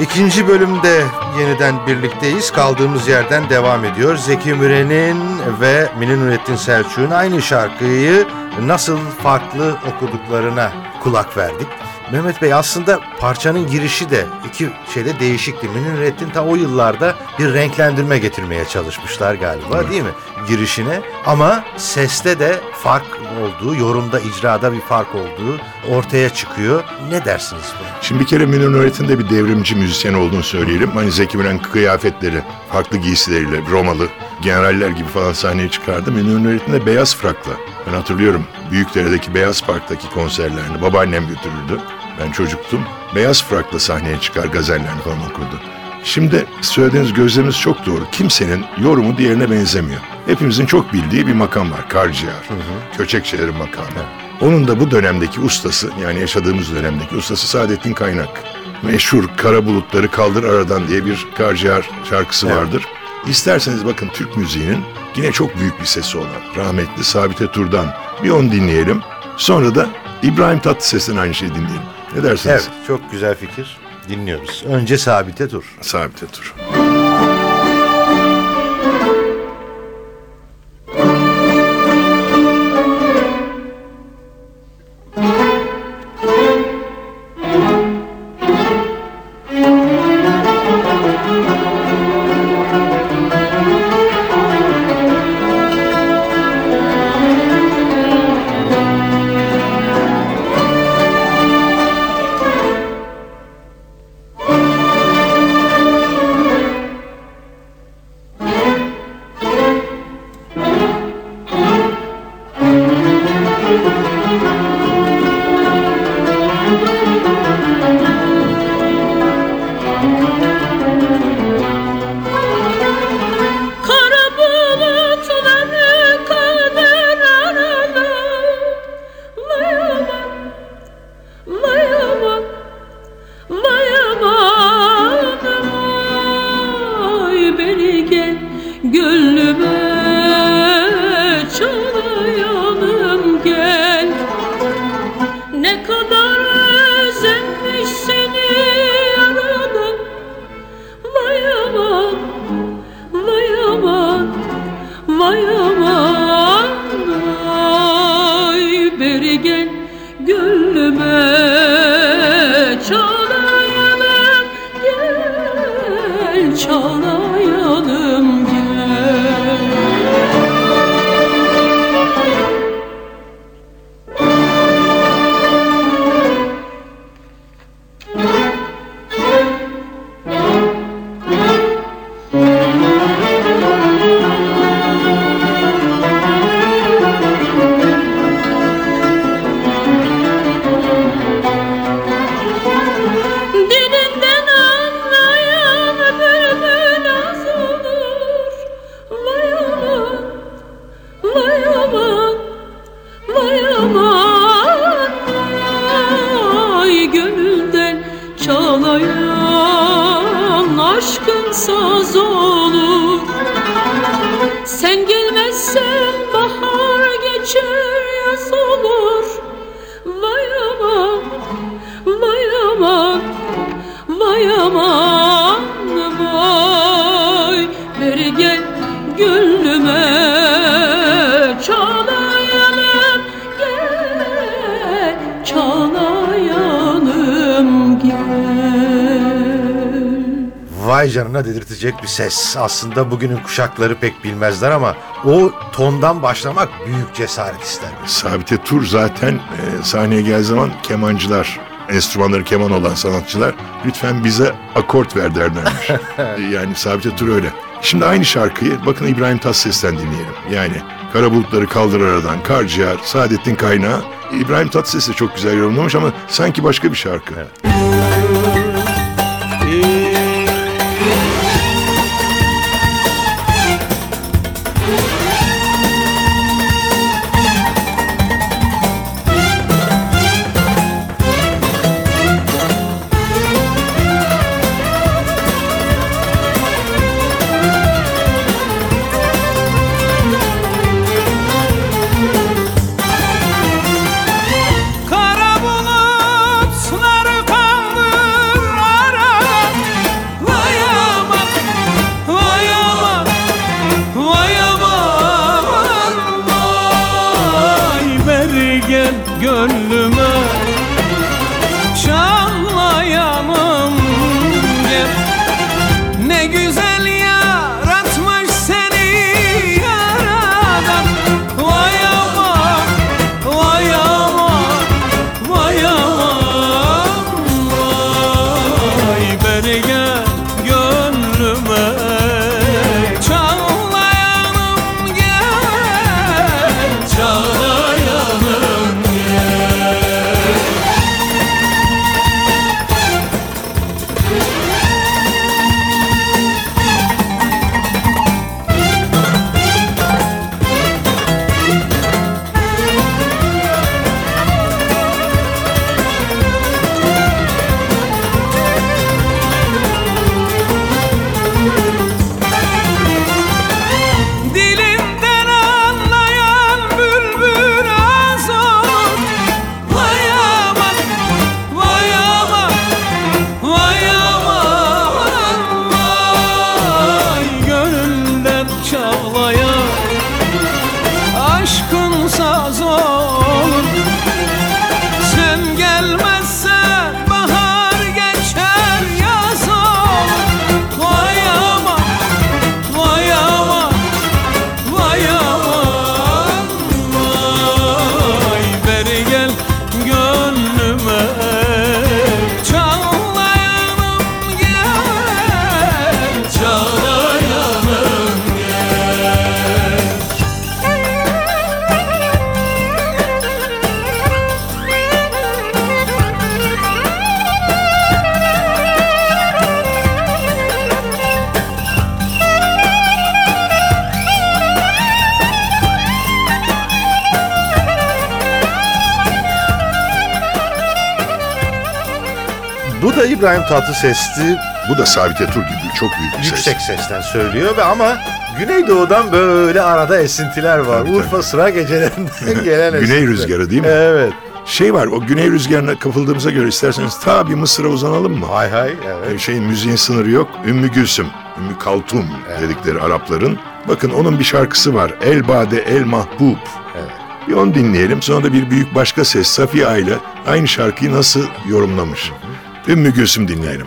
İkinci bölümde yeniden birlikteyiz. Kaldığımız yerden devam ediyor. Zeki Müren'in ve Mine Nurettin Selçuk'un aynı şarkıyı nasıl farklı okuduklarına kulak verdik. Mehmet Bey aslında parçanın girişi de iki şeyde değişikti. Münir Nurettin ta o yıllarda bir renklendirme getirmeye çalışmışlar galiba değil mi? Girişine ama seste de fark olduğu, yorumda, icrada bir fark olduğu ortaya çıkıyor. Ne dersiniz buna? Şimdi bir kere Münir Nurettin de bir devrimci müzisyen olduğunu söyleyelim. Hani Zeki Müren kıyafetleri, farklı giysileriyle, Romalı, generaller gibi falan sahneye çıkardı. Münir Nurettin de beyaz frakla. Ben hatırlıyorum Büyükdere'deki Beyaz Park'taki konserlerini babaannem götürürdü. Ben çocuktum. Beyaz frakla sahneye çıkar, gazellerini falan okurdu. Şimdi söylediğiniz gözleriniz çok doğru. Kimsenin yorumu diğerine benzemiyor. Hepimizin çok bildiği bir makam var. Karciğer. Köçekçilerin makamı. Onun da bu dönemdeki ustası yani yaşadığımız dönemdeki ustası Saadettin Kaynak. Meşhur Kara Bulutları Kaldır Aradan diye bir Karciğer şarkısı Evet. vardır. İsterseniz bakın Türk müziğinin yine çok büyük bir sesi olan rahmetli Sabite Tur'dan bir onu dinleyelim. Sonra da İbrahim Tatlıses'ten aynı şeyi dinleyelim. Ne dersiniz? Evet, çok güzel fikir. Dinliyoruz. Önce Sabite Tur. Sabite Tur. Gel dedirtecek bir ses. Aslında bugünün kuşakları pek bilmezler ama o tondan başlamak büyük cesaret ister. Sabite Tur zaten e, sahneye geldiği zaman kemancılar, enstrümanları keman olan sanatçılar lütfen bize akort ver derlermiş. Yani Sabite Tur öyle. Şimdi aynı şarkıyı bakın İbrahim Tatlıses'ten dinleyelim. Yani Kara Bulutları Kaldır Aradan, Karciğer, Saadettin Kaynağı. İbrahim Tatlıses de çok güzel yorumlamış ama sanki başka bir şarkı. Kara da İbrahim Tatlıses'ti. Bu da Sabit Tur gibi çok büyük bir ses. Yüksek sesten söylüyor ve ama Güneydoğu'dan böyle arada esintiler var. Tabii, Urfa tabii. sıra gecelerinden gelen Güney esintiler. rüzgarı değil mi? Evet. Şey var o güney rüzgarına kapıldığımıza göre isterseniz ta bir Mısır'a uzanalım mı? Hay hay evet. Şeyin müziğin sınırı yok. Ümmü Gülsüm, Ümmü Kaltum dedikleri Arapların. Bakın onun bir şarkısı var. El Bade El Mahbub. Evet. Bir onu dinleyelim. Sonra da bir büyük başka ses Safiye Ayla aynı şarkıyı nasıl yorumlamış. Ümmü Gülsüm dinleyelim.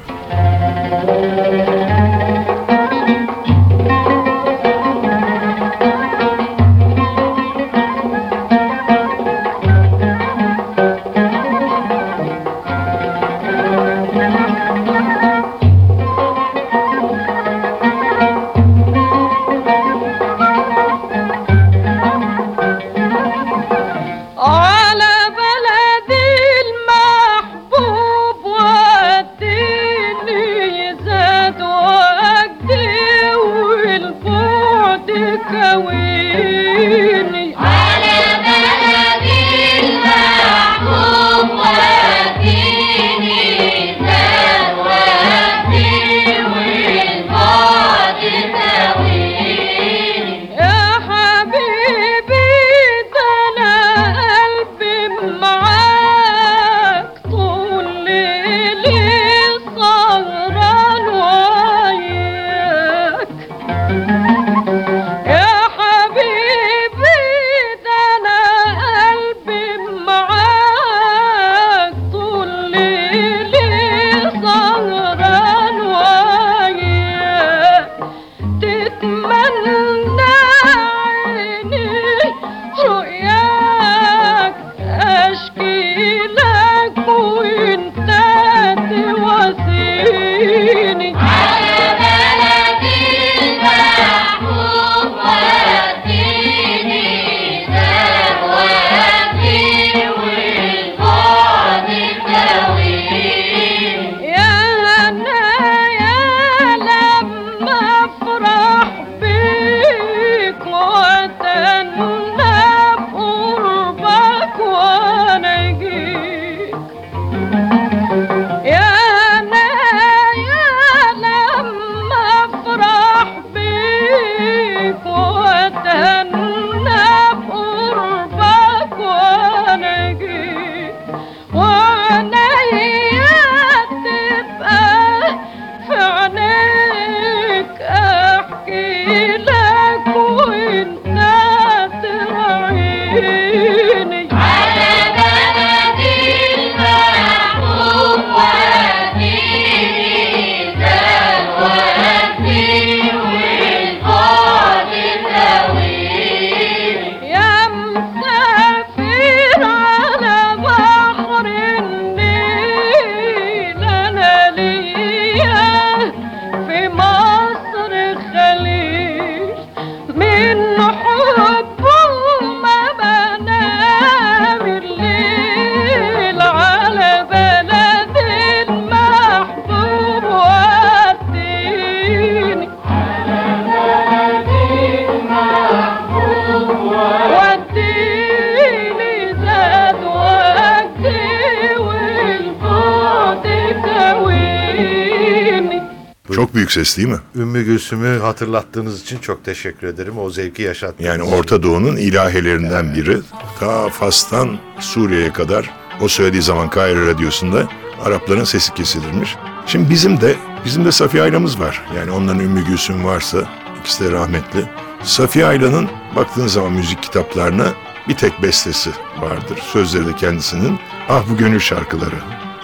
Ses değil mi? Ümmü Gülsüm'ü hatırlattığınız için çok teşekkür ederim. O zevki yaşattınız. Yani Orta Doğu'nun ilahelerinden biri. Ta Fas'tan Suriye'ye kadar o söylediği zaman Kahire Radyosu'nda Arapların sesi kesilirmiş. Şimdi bizim de bizim de Safiye Ayla'mız var. Yani onların Ümmü Gülsüm varsa ikisi de rahmetli. Safiye Ayla'nın baktığın zaman müzik kitaplarına bir tek bestesi vardır. Sözleri de kendisinin. Ah bu gönül şarkıları.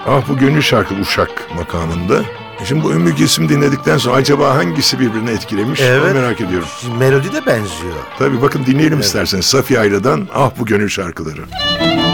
Ah bu gönül şarkı Uşak makamında. E Şimdi bu Ümmü Gülsüm dinledikten sonra acaba hangisi birbirine etkilemiş? Onu Evet. merak ediyorum. Melodi de benziyor. Tabii bakın dinleyelim isterseniz Safiye Ayla'dan Ah Bu Gönül şarkıları. Seninle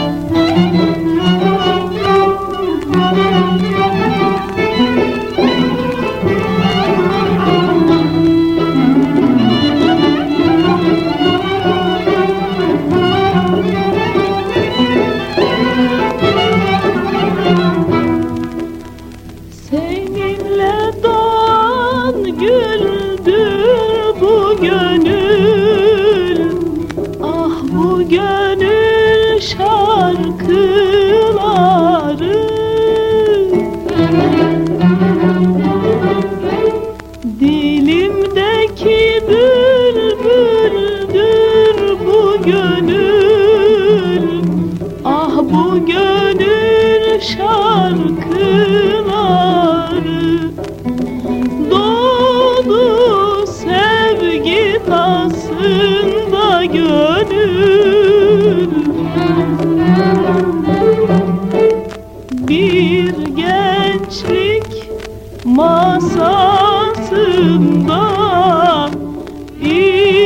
Bir gençlik masasında.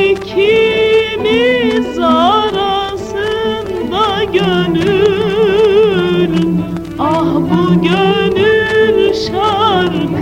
İkimiz arasında gönül. Ah bu gönül şarkıları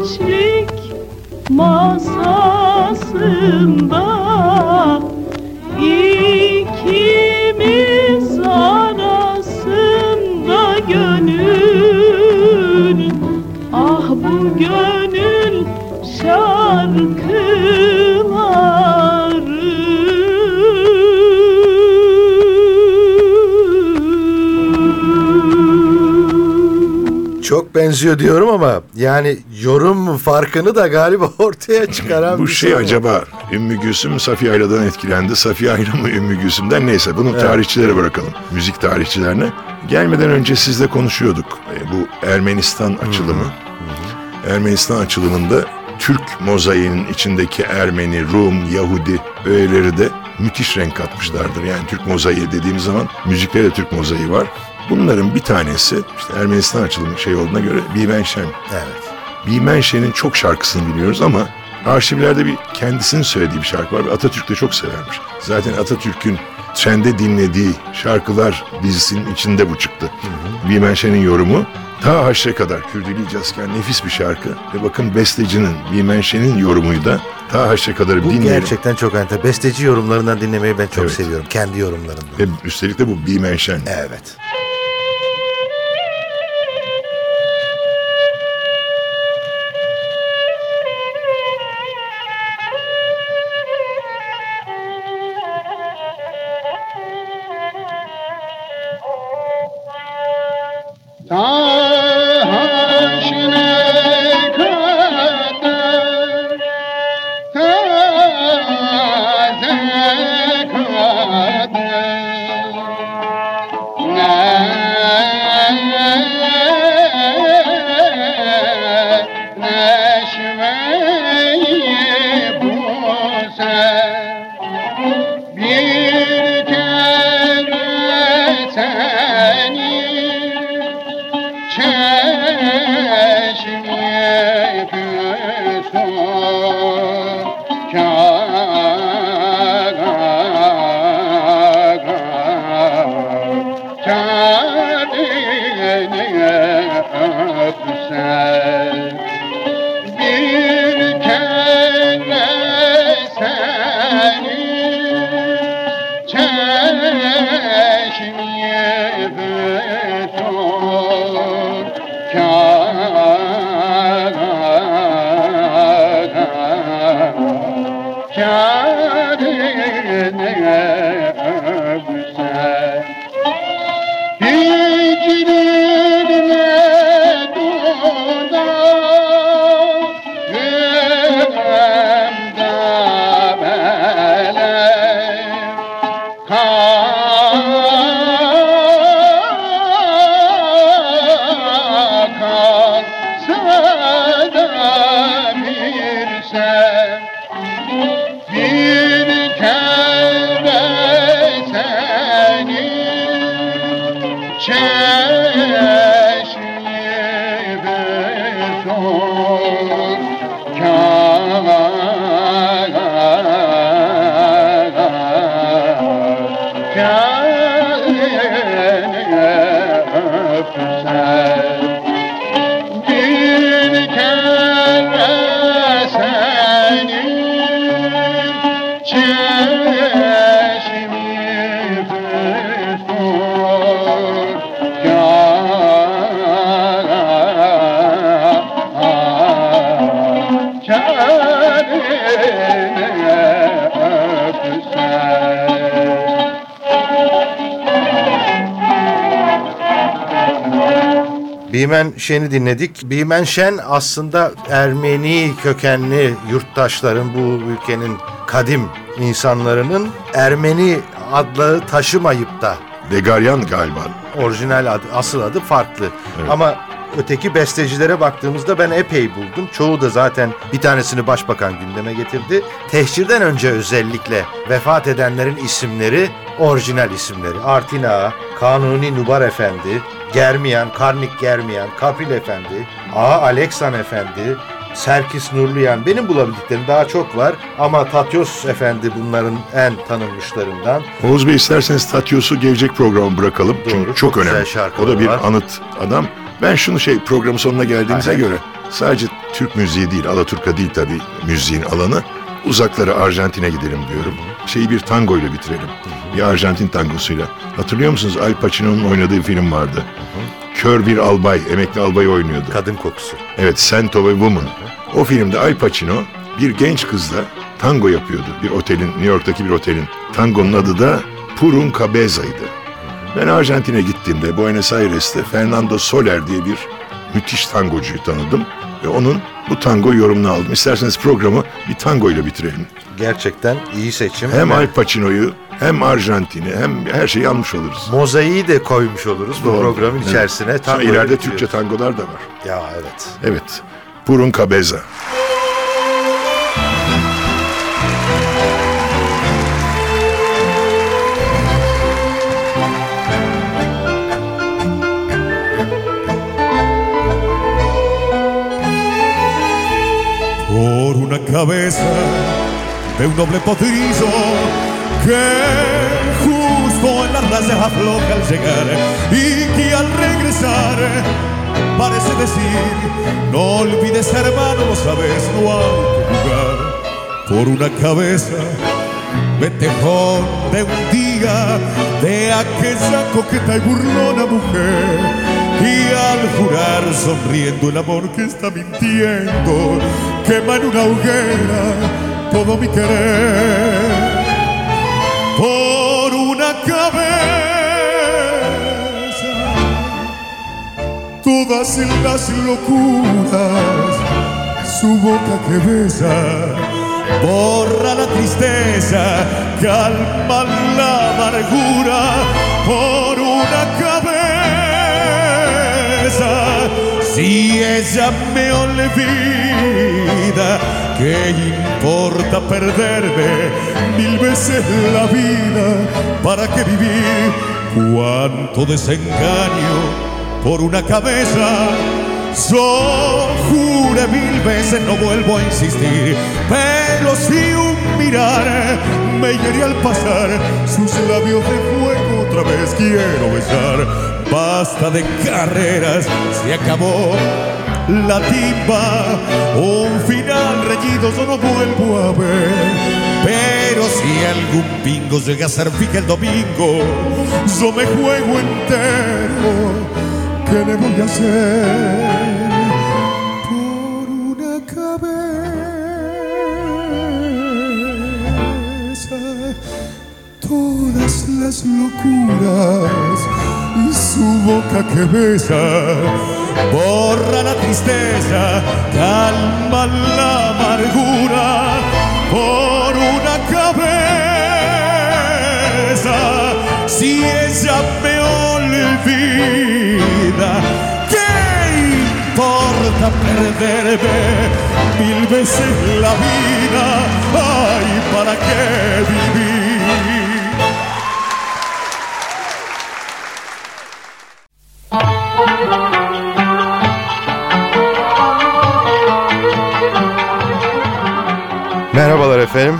gençlik masasında Çok benziyor diyorum ama yani yorum farkını da galiba ortaya çıkaran Bu bir şey soru. acaba Ümmü Gülsüm Safiye Ayla'dan etkilendi. Safiye Ayla mı Ümmü Gülsüm'den neyse bunu tarihçilere bırakalım. Müzik tarihçilerine. Gelmeden önce sizle konuşuyorduk. E, bu Ermenistan açılımı. Ermenistan açılımında Türk mozaiğinin içindeki Ermeni, Rum, Yahudi öğeleri de müthiş renk katmışlardır. Yani Türk mozaiği dediğimiz zaman müzikte de Türk mozaiği var. Bunların bir tanesi işte Ermenistan açılımı şey olduğuna göre Bimenşen. Evet. Bimenşen'in çok şarkısını biliyoruz ama arşivlerde bir kendisinin söylediği bir şarkı var. Atatürk de çok severmiş. Zaten Atatürk'ün trende dinlediği şarkılar dizisinin içinde bu çıktı. Bimenşen'in yorumu ta haşre kadar Kürdili Cazken nefis bir şarkı. Ve bakın bestecinin Bimenşen'in yorumuydu da ta haşre kadar Bu dinleyelim. gerçekten çok enter. Besteci yorumlarından dinlemeyi ben çok Evet. seviyorum. Kendi yorumlarından. Ve üstelik de bu Bimenşen. Evet. Yeah. Bimen Şen'i dinledik. Bimen Şen aslında Ermeni kökenli yurttaşların bu ülkenin kadim insanlarının Ermeni adlı taşımayıp da Degaryan galiba. orijinal adı, asıl adı farklı. Evet. Ama öteki bestecilere baktığımızda ben epey buldum. Çoğu da zaten bir tanesini başbakan gündeme getirdi. Tehcirden önce özellikle vefat edenlerin isimleri orijinal isimleri. Artin Ağa, Kanuni Nubar Efendi, Germiyan, Karnik Germiyan, Kapril Efendi, Ağa Aleksan Efendi, Serkis Nurluyan. Benim bulabildiklerim daha çok var ama Tatyos Efendi bunların en tanınmışlarından. Oğuz Bey isterseniz Tatyos'u gelecek programı bırakalım. Doğru, Çünkü çok çok, önemli. O da bir var. anıt adam. Ben şunu şey programın sonuna geldiğimize Aha. göre sadece Türk müziği değil, Alaturka değil tabii müziğin alanı. Uzaklara Arjantin'e gidelim diyorum. Şeyi bir tango ile bitirelim. Bir Arjantin tangosuyla. Hatırlıyor musunuz Al Pacino'nun oynadığı film vardı. Kör bir albay, emekli albay oynuyordu. Kadın kokusu. Evet, Scent of a Woman. O filmde Al Pacino bir genç kızla tango yapıyordu. Bir otelin, New York'taki bir otelin. Tangonun adı da Purun Cabeza'ydı. Ben Arjantin'e gittiğimde Buenos Aires'te Fernando Soler diye bir müthiş tangocuyu tanıdım. Ve onun bu tango yorumunu aldım. İsterseniz programı bir tango ile bitirelim. Gerçekten iyi seçim. Hem Al Pacino'yu hem Arjantin'i hem her şeyi almış oluruz. Mozaiği de koymuş oluruz bu Doğru. programın Evet. içerisine. Tango ileride. Türkçe tangolar da var. Ya evet. Evet. Purun Cabeza. por una cabeza de un noble potrillo que justo en las rayas afloja al llegar y que al regresar parece decir no olvides hermano lo sabes no hay que jugar por una cabeza de tejón de un día de aquella coqueta y burlona mujer al jurar sonriendo el amor que está mintiendo quema en una hoguera todo mi querer por una cabeza todas las locuras su boca que besa borra la tristeza, calma la amargura por una cabeza. Si ella me olvida, ¿qué importa perderme mil veces la vida? ¿Para qué vivir? Cuánto desengaño por una cabeza. Yo juré mil veces, no vuelvo a insistir, pero si un mirar me hiere al pasar, sus labios de fuego otra vez quiero besar. Basta de carreras, se acabó la timba, un final reñido yo no vuelvo a ver. Pero si algún bingo llega a ser fija el domingo, yo me juego entero. ¿Qué le voy a hacer las locuras y su boca que besa borra la tristeza, calma la amargura por una cabeza. Si ella me olvida, ¿qué importa perderme mil veces la vida? Ay, ¿para qué vivir? Merhabalar efendim.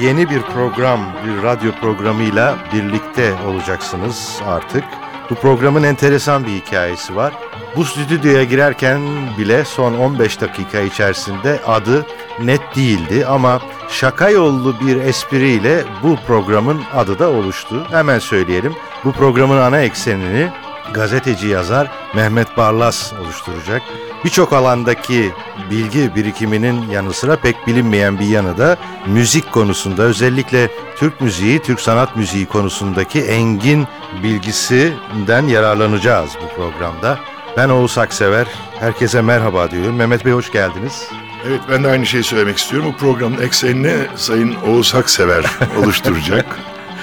Yeni bir program, bir radyo programıyla birlikte olacaksınız artık. Bu programın enteresan bir hikayesi var. Bu stüdyoya girerken bile son 15 dakika içerisinde adı net değildi ama şaka yollu bir espriyle bu programın adı da oluştu. Hemen söyleyelim. Bu programın ana eksenini gazeteci yazar Mehmet Barlas oluşturacak. Birçok alandaki bilgi birikiminin yanı sıra pek bilinmeyen bir yanı da müzik konusunda özellikle Türk müziği, Türk sanat müziği konusundaki engin bilgisinden yararlanacağız bu programda. Ben Oğuz Aksever. Herkese merhaba diyorum. Mehmet Bey hoş geldiniz. Evet ben de aynı şeyi söylemek istiyorum. Bu programın eksenini Sayın Oğuz Haksever oluşturacak.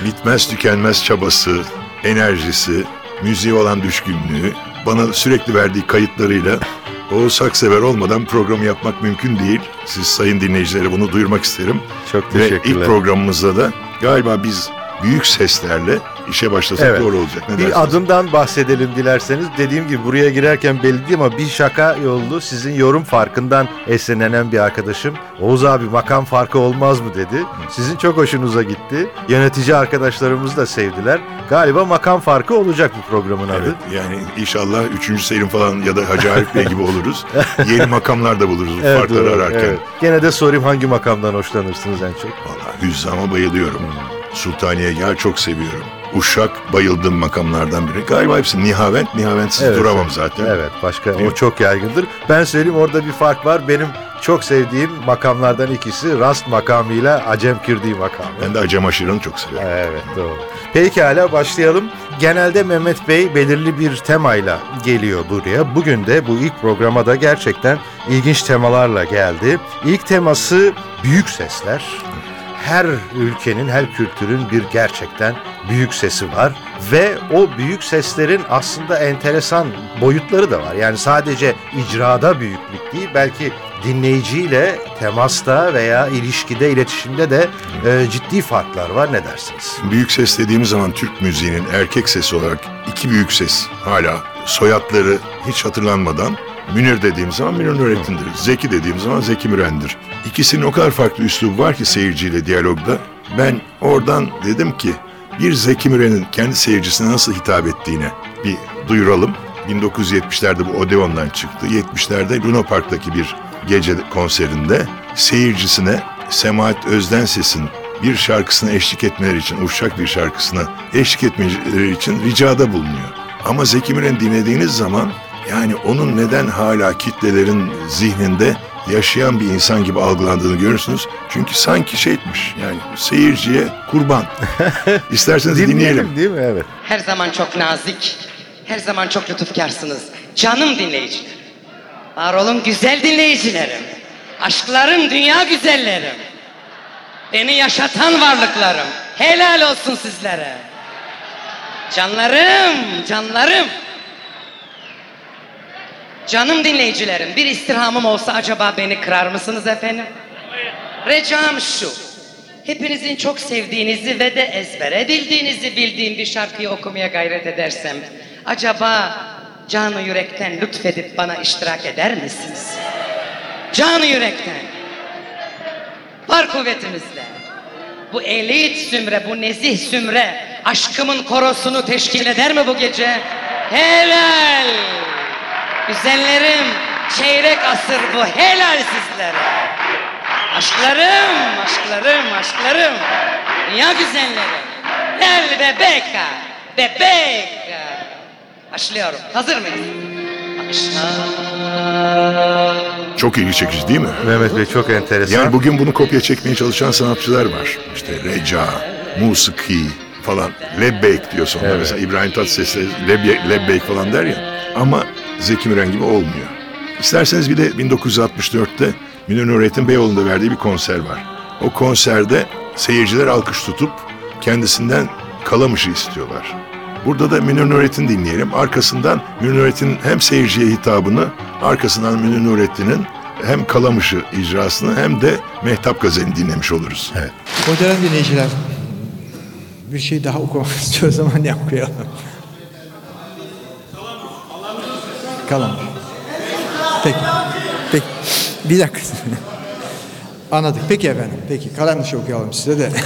Bitmez tükenmez çabası, enerjisi, müziğe olan düşkünlüğü, bana sürekli verdiği kayıtlarıyla Oğuz Haksever olmadan programı yapmak mümkün değil. Siz sayın dinleyicilere bunu duyurmak isterim. Çok Ve teşekkürler. ilk programımızda da galiba biz büyük seslerle işe başlasak Evet. doğru olacak. Ne Bir dersiniz? adımdan bahsedelim dilerseniz. Dediğim gibi buraya girerken belli değil ama bir şaka yollu sizin yorum farkından esinlenen bir arkadaşım. Oğuz abi makam farkı olmaz mı dedi. Sizin çok hoşunuza gitti. Yönetici arkadaşlarımız da sevdiler. Galiba makam farkı olacak bu programın adı. Evet, yani inşallah 3. Selim falan ya da Hacı Arif Bey gibi oluruz. Yeni makamlar da buluruz bu Evet, farkları doğru, ararken. evet. Gene de sorayım hangi makamdan hoşlanırsınız en çok? Vallahi Hüzzam'a bayılıyorum. Sultaniye Gel çok seviyorum. Uşak bayıldığım makamlardan biri. Galiba hepsi Nihavent. Nihaventsiz Evet, duramam zaten. Evet başka Değil o mi? çok yaygındır. Ben söyleyeyim orada bir fark var. Benim çok sevdiğim makamlardan ikisi Rast makamıyla Acem Kürdi makamı. Ben de Acem Aşırı'nı çok seviyorum. Evet doğru. Pekala başlayalım. Genelde Mehmet Bey belirli bir temayla geliyor buraya. Bugün de bu ilk programa da gerçekten ilginç temalarla geldi. İlk teması büyük sesler. Her ülkenin, her kültürün bir gerçekten büyük sesi var ve o büyük seslerin aslında enteresan boyutları da var. Yani sadece icrada büyüklük değil, belki dinleyiciyle temasta veya ilişkide, iletişimde de e, ciddi farklar var. Ne dersiniz? Büyük ses dediğimiz zaman Türk müziğinin erkek sesi olarak iki büyük ses hala soyadları hiç hatırlanmadan Münir dediğim zaman Münir Nurettin'dir. Zeki dediğim zaman Zeki Müren'dir. İkisinin o kadar farklı üslubu var ki seyirciyle diyalogda. Ben oradan dedim ki bir Zeki Müren'in kendi seyircisine nasıl hitap ettiğine bir duyuralım. 1970'lerde bu Odeon'dan çıktı. 70'lerde Luna Park'taki bir gece konserinde seyircisine Semahat Özden Ses'in bir şarkısına eşlik etmeleri için, Uşak bir şarkısına eşlik etmeleri için ricada bulunuyor. Ama Zeki Müren dinlediğiniz zaman yani onun neden hala kitlelerin zihninde yaşayan bir insan gibi algılandığını görürsünüz. Çünkü sanki şeymiş yani seyirciye kurban. İsterseniz dinleyelim. değil mi? Evet. Her zaman çok nazik, her zaman çok lütufkarsınız. Canım dinleyicilerim. Var olun güzel dinleyicilerim. Aşklarım, dünya güzellerim. Beni yaşatan varlıklarım. Helal olsun sizlere. Canlarım, canlarım. Canım dinleyicilerim, bir istirhamım olsa acaba beni kırar mısınız efendim? Ricam şu. Hepinizin çok sevdiğinizi ve de ezbere bildiğinizi bildiğim bir şarkıyı okumaya gayret edersem acaba canı yürekten lütfedip bana iştirak eder misiniz? Canı yürekten. Var kuvvetimizle. Bu elit sümre, bu nezih sümre aşkımın korosunu teşkil eder mi bu gece? Helal! Güzellerim, çeyrek asır bu helal sizlere. Aşklarım, aşklarım, aşklarım. Dünya güzelleri. Lel bebeka, bebeka. Başlıyorum. Hazır mıyız? Aşklar. Çok ilgi çekici değil mi? Mehmet Bey çok enteresan. Yani bugün bunu kopya çekmeye çalışan sanatçılar var. İşte Reca, Musiki falan. Lebbeyk diyor sonra. Evet. Mesela İbrahim Tatlıses de Lebye- Lebbeyk falan der ya. Ama Zeki Müren gibi olmuyor. İsterseniz bir de 1964'te Münir Nurettin Beyoğlu'nda verdiği bir konser var. O konserde seyirciler alkış tutup kendisinden Kalamış'ı istiyorlar. Burada da Münir Nurettin dinleyelim. Arkasından Münir Nurettin'in hem seyirciye hitabını, arkasından Münir Nurettin'in hem Kalamış'ı icrasını hem de Mehtap Gazelini dinlemiş oluruz. Evet. Muhterem dinleyiciler, bir şey daha okumak istiyoruz ama ne okuyalım? Kalamış. Peki. Peki. Bir dakika. Anladık. Peki efendim. Peki. Kalamış okuyalım size de.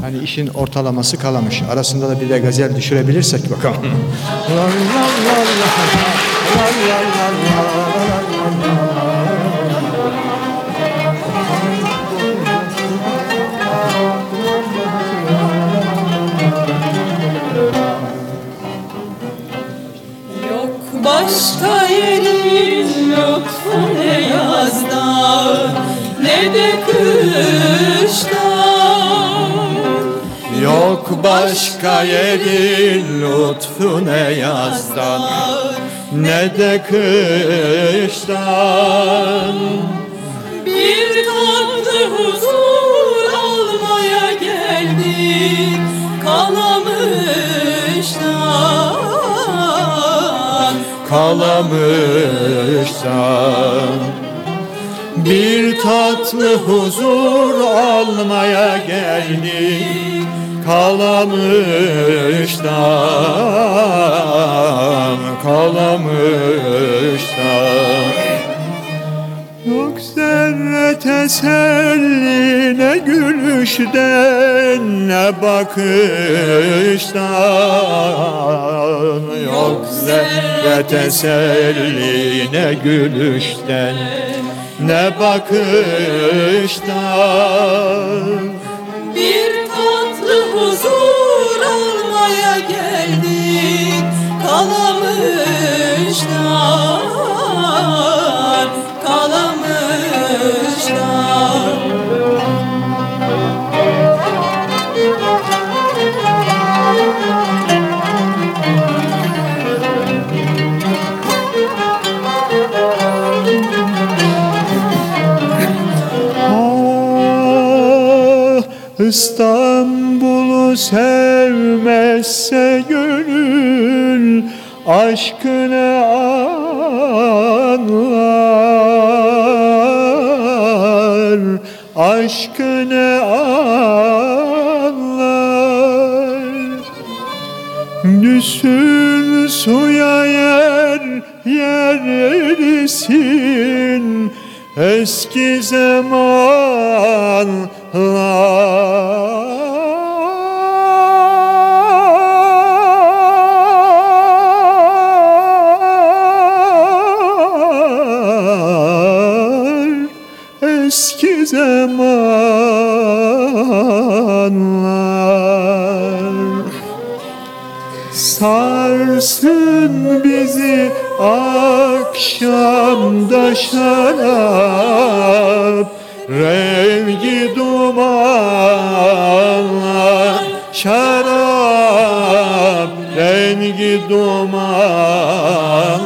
Hani işin ortalaması kalamış. Arasında da bir de gazel düşürebilirsek bakalım. Yok başka yerin lütfu ne yazdan ne de kıştan. Bir tatlı huzur almaya geldik Kalamış'tan. Kalamışsan Bir tatlı huzur almaya geldik Kalamıştan, kalamıştan Yok zerre teselli ne gülüşten ne bakıştan. Yok zerre teselli ne gülüşten ne bakıştan İstanbul'u sevmezse gönül aşkını anlar. Aşkını anlar. Düşsün suya yer yerlisin eski zamanlar eski zamanlar. Sarsın bizi akşamda şarap Rengi dumanlar Şarap rengi dumanlar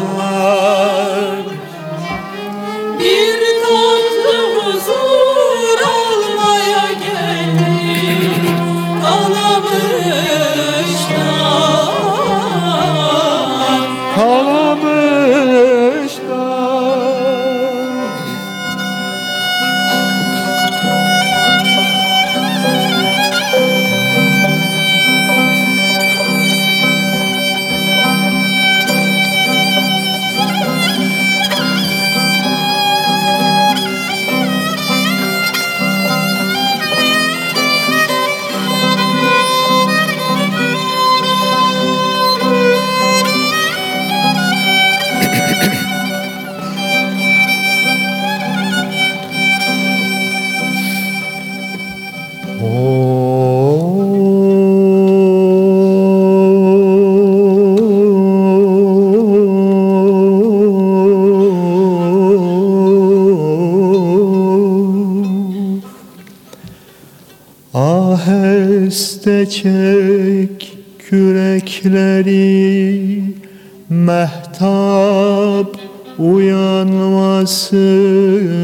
uyanmasın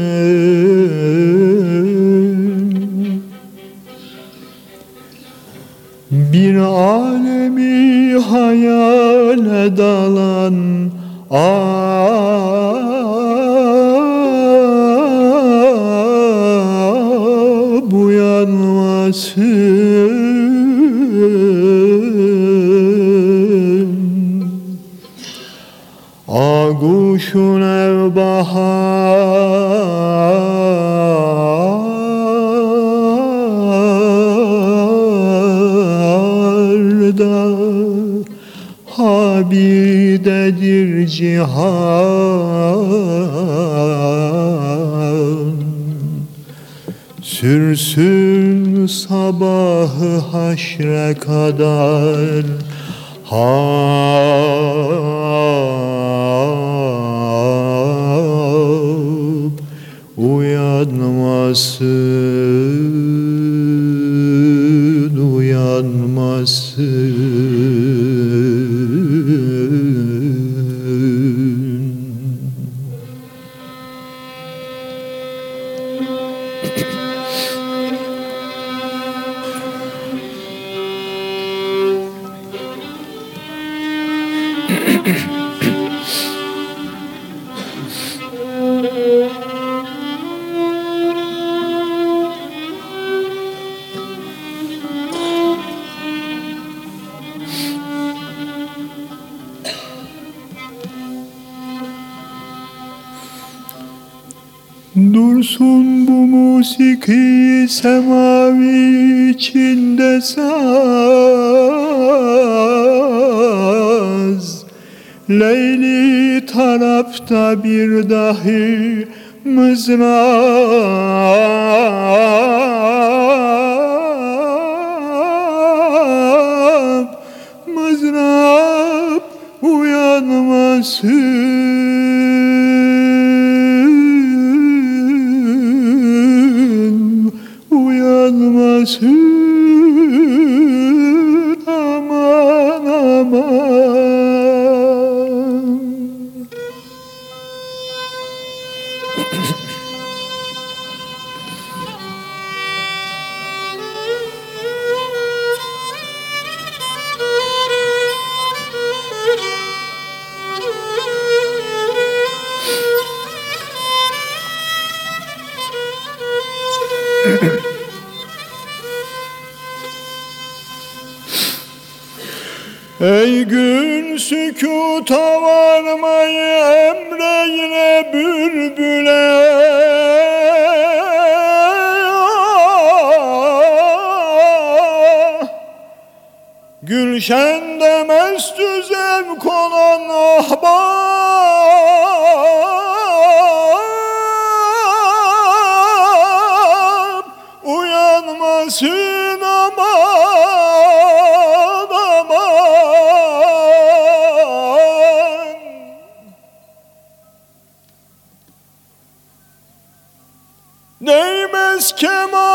Bir alemi hayale dalan Ab uyanmasın Aguşun cihan. Sürsün sabahı haşre kadar. Hab Dursun bu musiki semavi içinde saz. Leyli tarafta bir dahi mızrap. Mızrap uyanmasın Gülşende mestü zevk olan ahbap Uyanmasın aman aman. Değmez kemal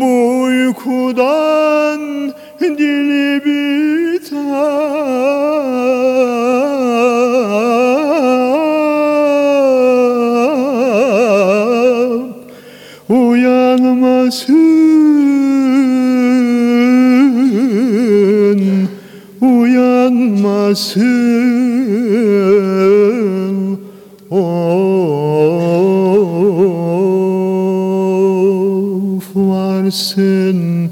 bu uykudan dili bitap Uyanmasın, uyanmasın varsın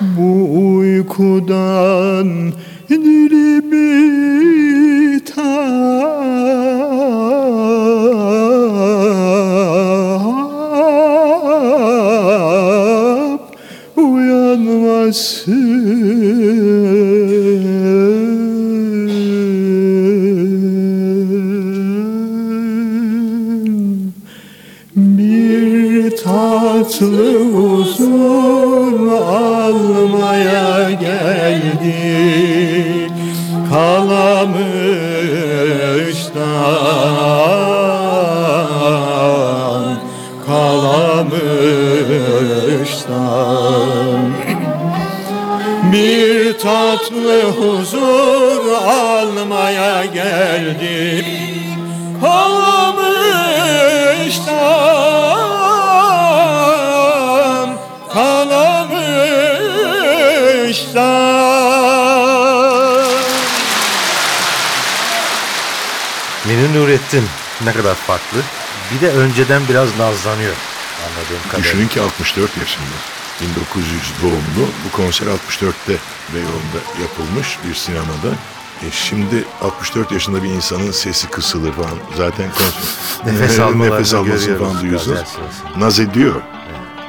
bu uykudan dili bitap uyanmasın. Bir tatlı ne kadar farklı. Bir de önceden biraz nazlanıyor anladığım kadarıyla. Düşünün ki 64 yaşında. 1900 doğumlu. Bu konser 64'te Beyoğlu'nda yapılmış bir sinemada. E şimdi 64 yaşında bir insanın sesi kısılır falan. Zaten konser, Nefes almalarını nefes almasını falan duyuyorsunuz. Naz ediyor.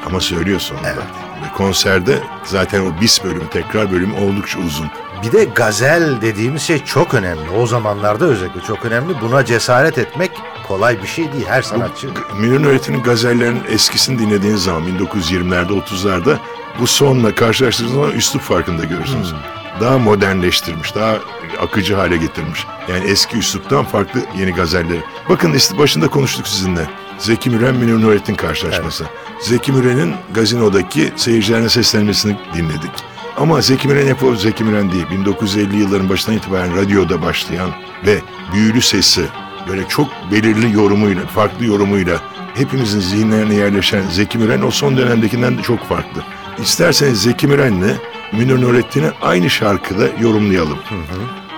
Ama söylüyor sonunda. Ve konserde zaten o bis bölüm, tekrar bölüm oldukça uzun. Bir de gazel dediğimiz şey çok önemli. O zamanlarda özellikle çok önemli. Buna cesaret etmek kolay bir şey değil. Her sanatçı Münir Nurettin'in gazellerinin eskisini dinlediğiniz zaman 1920'lerde 30'larda bu sonla karşılaştırdığınız üslup farkında görürsünüz. Daha modernleştirmiş, daha akıcı hale getirmiş. Yani eski üsluptan farklı yeni gazelleri. Bakın işte başında konuştuk sizinle. Zeki Müren Münir Nurettin karşılaşması. Zeki Müren'in gazinodaki seyircilerine seslenmesini dinledik. Ama Zeki Müren o Zeki Müren değil. 1950 yılların başından itibaren radyoda başlayan ve büyülü sesi, böyle çok belirli yorumuyla, farklı yorumuyla hepimizin zihinlerine yerleşen Zeki Müren o son dönemdekinden de çok farklı. İsterseniz Zeki Müren'le Münir Nurettin'i aynı şarkıda yorumlayalım.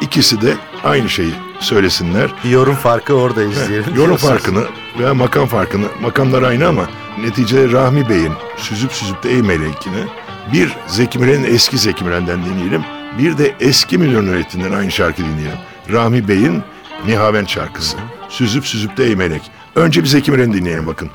İkisi de aynı şeyi söylesinler. Bir yorum farkı orada izleyelim. Yorum diyorsunuz. farkını veya makam farkını, makamlar aynı ama neticede Rahmi Bey'in süzüp süzüp de Ey Melek'ini bir Zeki Müren'in eski Zeki Müren'den dinleyelim. Bir de eski Milyon Nurettin'den aynı şarkı dinleyelim. Rahmi Bey'in Nihavent şarkısı. Süzüp süzüp de Ey Melek. Önce bir Zeki Müren'i dinleyelim bakın.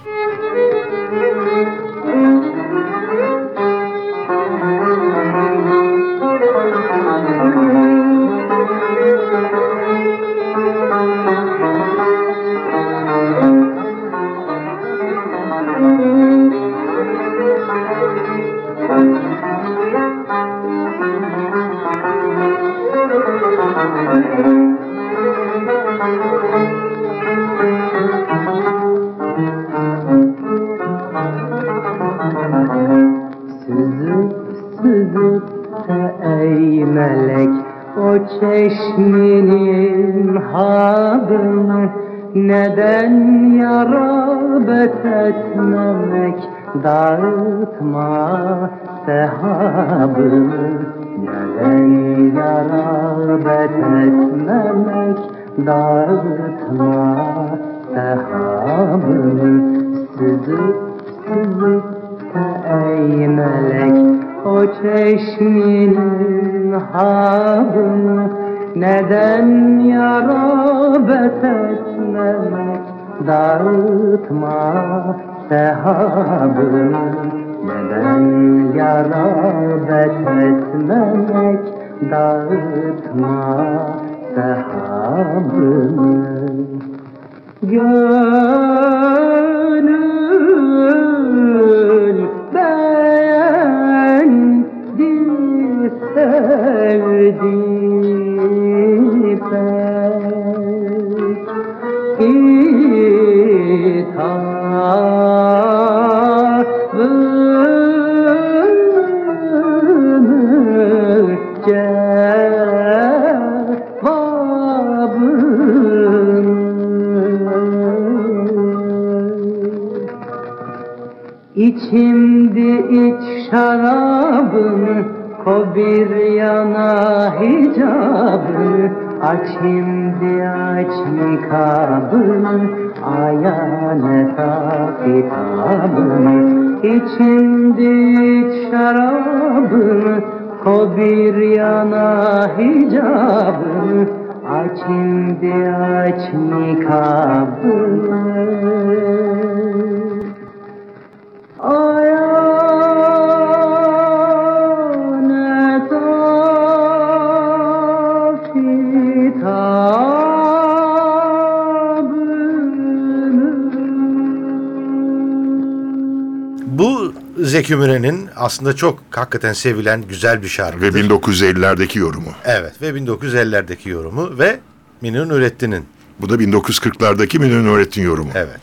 Bu Zeki Müren'in aslında çok hakikaten sevilen güzel bir şarkı. Ve 1950'lerdeki yorumu. Evet ve 1950'lerdeki yorumu ve Münir Nurettin'in. Bu da 1940'lardaki Milyon Nurettin yorumu. Evet.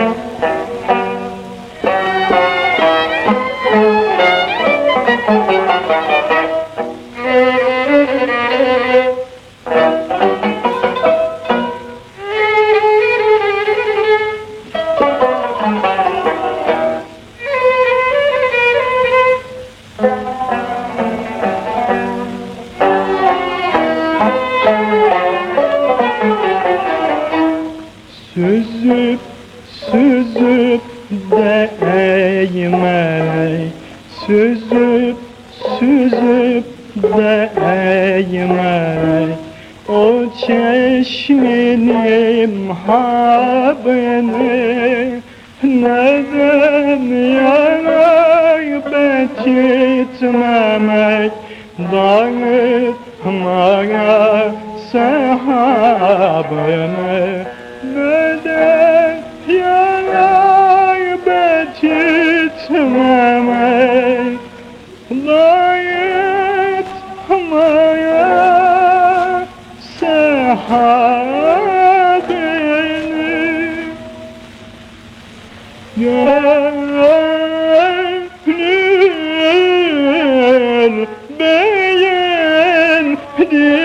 Süzüp Yeah.